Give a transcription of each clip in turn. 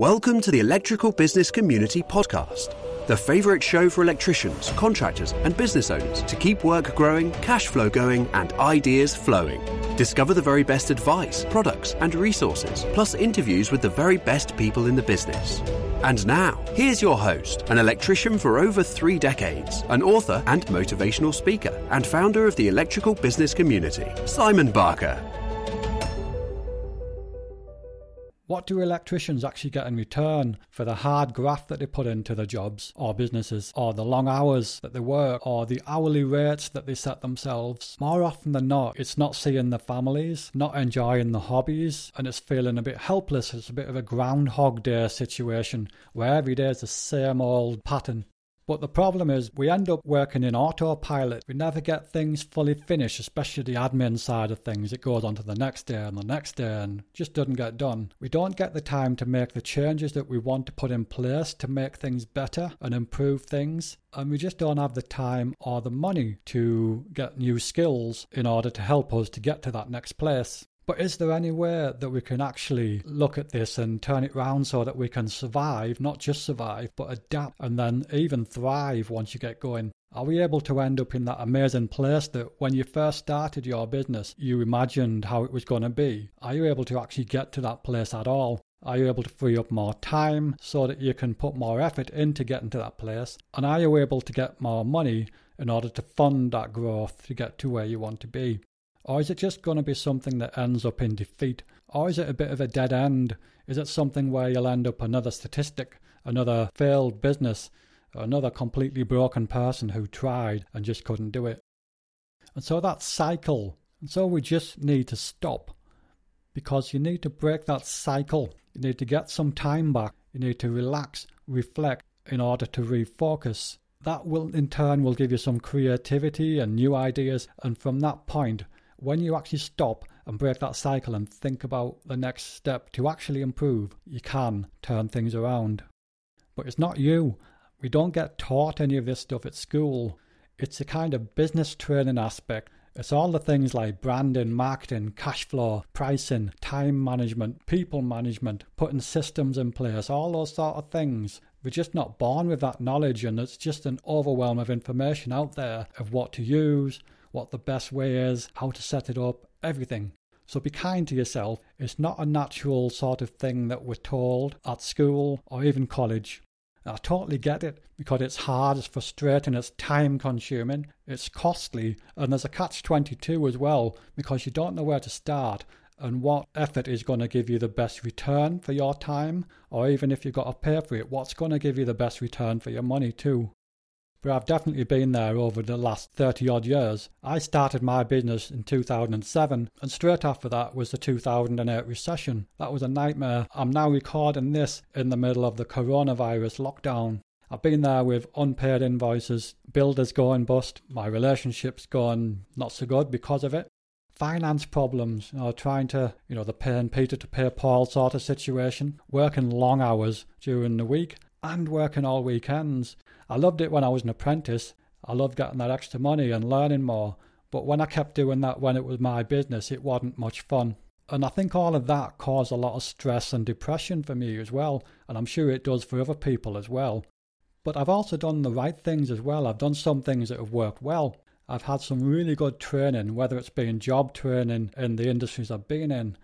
Welcome to the Electrical Business Community Podcast, the favorite show for electricians, contractors, and business owners to keep work growing, cash flow going, and ideas flowing. Discover the very best advice, products, and resources, plus interviews with the very best people in the business. And now, here's your host, an electrician for over three decades, an author and motivational speaker, and founder of the electrical business community, Simon Barker. What do electricians actually get in return for the hard graft that they put into their jobs or businesses, or the long hours that they work, or the hourly rates that they set themselves? More often than not, it's not seeing the families, not enjoying the hobbies, and it's feeling a bit helpless. It's a bit of a Groundhog Day situation where every day is the same old pattern. But the problem is, we end up working in autopilot. We never get things fully finished, especially the admin side of things. It goes on to the next day and the next day and just doesn't get done. We don't get the time to make the changes that we want to put in place to make things better and improve things. And we just don't have the time or the money to get new skills in order to help us to get to that next place. But is there any way that we can actually look at this and turn it round so that we can survive, not just survive, but adapt and then even thrive once you get going? Are we able to end up in that amazing place that when you first started your business, you imagined how it was going to be? Are you able to actually get to that place at all? Are you able to free up more time so that you can put more effort into getting to that place? And are you able to get more money in order to fund that growth to get to where you want to be? Or is it just going to be something that ends up in defeat? Or is it a bit of a dead end? Is it something where you'll end up another statistic, another failed business, another completely broken person who tried and just couldn't do it? And so that cycle, and so we just need to stop because you need to break that cycle. You need to get some time back. You need to relax, reflect in order to refocus. That will in turn will give you some creativity and new ideas and from that point when you actually stop and break that cycle and think about the next step to actually improve, you can turn things around. But it's not you. We don't get taught any of this stuff at school. It's a kind of business training aspect. It's all the things like branding, marketing, cash flow, pricing, time management, people management, putting systems in place, all those sort of things. We're just not born with that knowledge, and it's just an overwhelm of information out there of what to use, what the best way is, how to set it up, everything. So be kind to yourself. It's not a natural sort of thing that we're told at school or even college. I totally get it because it's hard, it's frustrating, it's time consuming, it's costly, and there's a catch 22 as well because you don't know where to start and what effort is going to give you the best return for your time, or even if you've got to pay for it, what's going to give you the best return for your money too but I've definitely been there over the last 30 odd years. I started my business in 2007, and straight after that was the 2008 recession. That was a nightmare. I'm now recording this in the middle of the coronavirus lockdown. I've been there with unpaid invoices, builders going bust, my relationships going not so good because of it. Finance problems, you know, trying to, you know, the paying Peter to pay Paul sort of situation, working long hours during the week and working all weekends. I loved it when I was an apprentice. I loved getting that extra money and learning more. But when I kept doing that when it was my business, it wasn't much fun. And I think all of that caused a lot of stress and depression for me as well. And I'm sure it does for other people as well. But I've also done the right things as well. I've done some things that have worked well. I've had some really good training, whether it's been job training in the industries I've been in,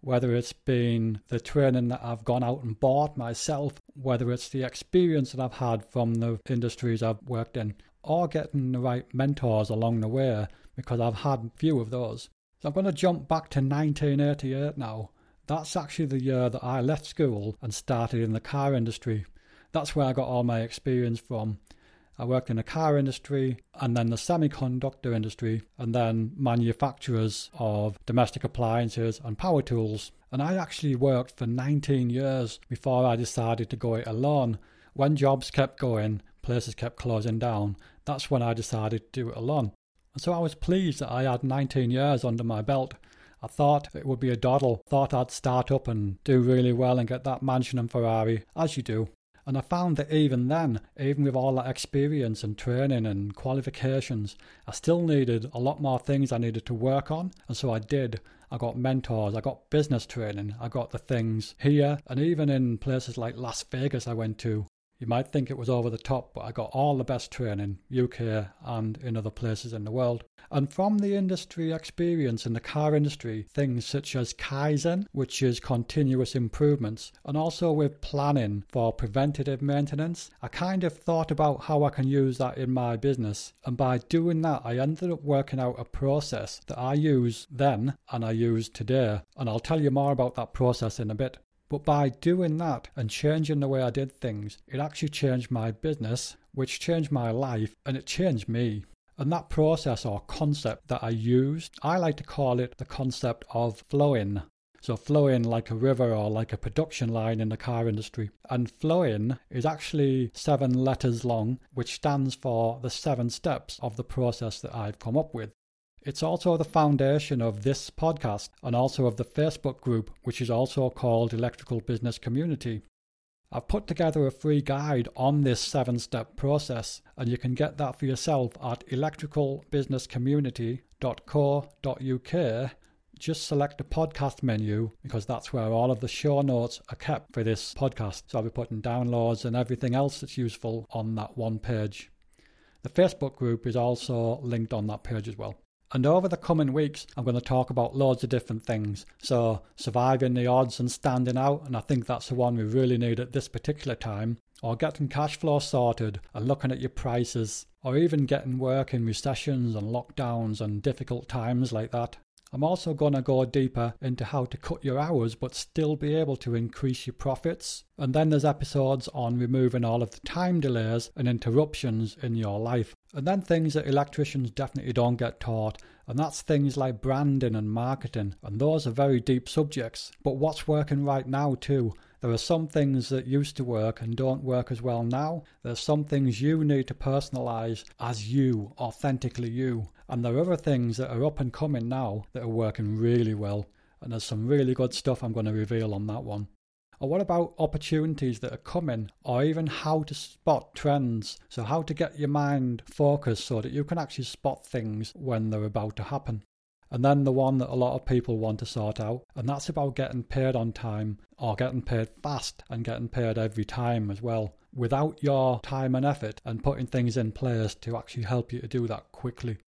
whether it's been the training that I've gone out and bought myself, whether it's the experience that I've had from the industries I've worked in, or getting the right mentors along the way, because I've had few of those. So I'm going to jump back to 1988 now. That's actually the year that I left school and started in the car industry. That's where I got all my experience from. I worked in the car industry and then the semiconductor industry and then manufacturers of domestic appliances and power tools. And I actually worked for 19 years before I decided to go it alone. When jobs kept going, places kept closing down, that's when I decided to do it alone. And so I was pleased that I had 19 years under my belt. I thought it would be a doddle, thought I'd start up and do really well and get that mansion and Ferrari, as you do. And I found that even then, even with all that experience and training and qualifications, I still needed a lot more things I needed to work on. And so I did. I got mentors, I got business training, I got the things here, and even in places like Las Vegas, I went to. You might think it was over the top, but I got all the best training, UK and in other places in the world. And from the industry experience in the car industry, things such as Kaizen, which is continuous improvements, and also with planning for preventative maintenance, I kind of thought about how I can use that in my business. And by doing that, I ended up working out a process that I use then and I use today. And I'll tell you more about that process in a bit. But by doing that and changing the way I did things, it actually changed my business, which changed my life, and it changed me. And that process or concept that I used, I like to call it the concept of flowing. So, flowing like a river or like a production line in the car industry. And flowing is actually seven letters long, which stands for the seven steps of the process that I've come up with. It's also the foundation of this podcast and also of the Facebook group, which is also called Electrical Business Community. I've put together a free guide on this seven step process, and you can get that for yourself at electricalbusinesscommunity.co.uk. Just select the podcast menu because that's where all of the show notes are kept for this podcast. So I'll be putting downloads and everything else that's useful on that one page. The Facebook group is also linked on that page as well. And over the coming weeks, I'm going to talk about loads of different things. So, surviving the odds and standing out, and I think that's the one we really need at this particular time, or getting cash flow sorted and looking at your prices, or even getting work in recessions and lockdowns and difficult times like that. I'm also going to go deeper into how to cut your hours but still be able to increase your profits. And then there's episodes on removing all of the time delays and interruptions in your life. And then things that electricians definitely don't get taught, and that's things like branding and marketing. And those are very deep subjects. But what's working right now, too? There are some things that used to work and don't work as well now. There's some things you need to personalize as you, authentically you. And there are other things that are up and coming now that are working really well. And there's some really good stuff I'm going to reveal on that one. Or what about opportunities that are coming, or even how to spot trends? So, how to get your mind focused so that you can actually spot things when they're about to happen. And then the one that a lot of people want to sort out, and that's about getting paid on time or getting paid fast and getting paid every time as well, without your time and effort and putting things in place to actually help you to do that quickly.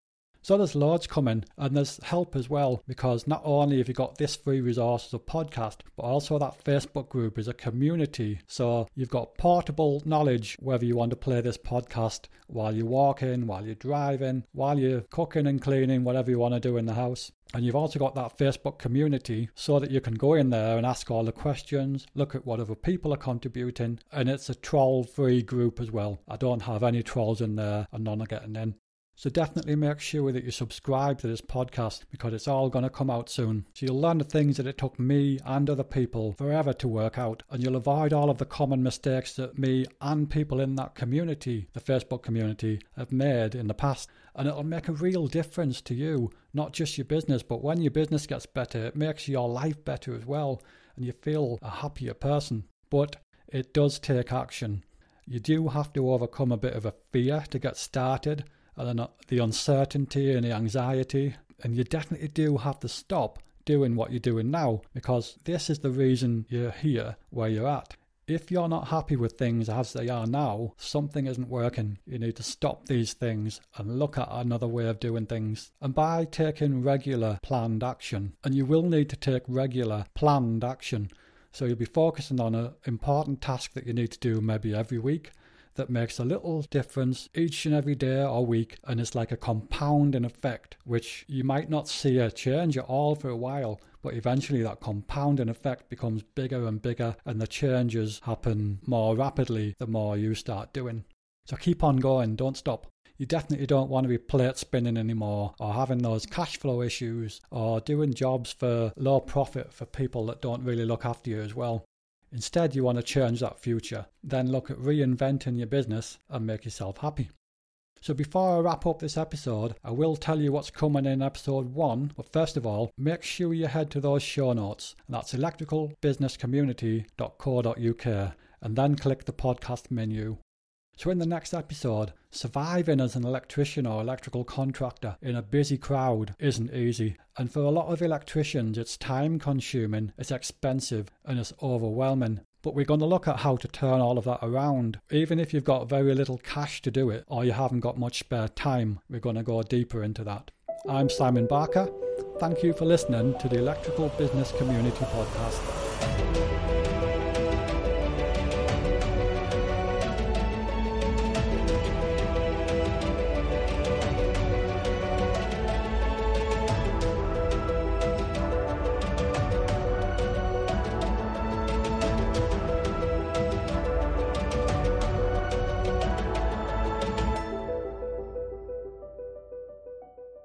So there's loads coming and there's help as well because not only have you got this free resource as a podcast, but also that Facebook group is a community. So you've got portable knowledge whether you want to play this podcast while you're walking, while you're driving, while you're cooking and cleaning, whatever you want to do in the house. And you've also got that Facebook community so that you can go in there and ask all the questions, look at what other people are contributing, and it's a troll free group as well. I don't have any trolls in there and none are getting in. So definitely make sure that you subscribe to this podcast because it's all going to come out soon. So you'll learn the things that it took me and other people forever to work out, and you'll avoid all of the common mistakes that me and people in that community, the Facebook community, have made in the past. And it'll make a real difference to you, not just your business, but when your business gets better, it makes your life better as well, and you feel a happier person. But it does take action. You do have to overcome a bit of a fear to get started and then the uncertainty and the anxiety. And you definitely do have to stop doing what you're doing now because this is the reason you're here where you're at. If you're not happy with things as they are now, something isn't working. You need to stop these things and look at another way of doing things. And by taking regular planned action, and you will need to take regular planned action. So you'll be focusing on an important task that you need to do maybe every week that makes a little difference each and every day or week, and it's like a compounding effect, which you might not see a change at all for a while, but eventually that compounding effect becomes bigger and bigger, and the changes happen more rapidly the more you start doing. So keep on going, don't stop. You definitely don't want to be plate spinning anymore or having those cash flow issues or doing jobs for low profit for people that don't really look after you as well. Instead, you want to change that future. Then look at reinventing your business and make yourself happy. So before I wrap up this episode, I will tell you what's coming in episode 1, but first of all, make sure you head to those show notes, and that's electricalbusinesscommunity.co.uk. and then click the podcast menu. So, in the next episode, surviving as an electrician or electrical contractor in a busy crowd isn't easy. And for a lot of electricians, it's time consuming, it's expensive, and it's overwhelming. But we're going to look at how to turn all of that around. Even if you've got very little cash to do it or you haven't got much spare time, we're going to go deeper into that. I'm Simon Barker. Thank you for listening to the Electrical Business Community Podcast.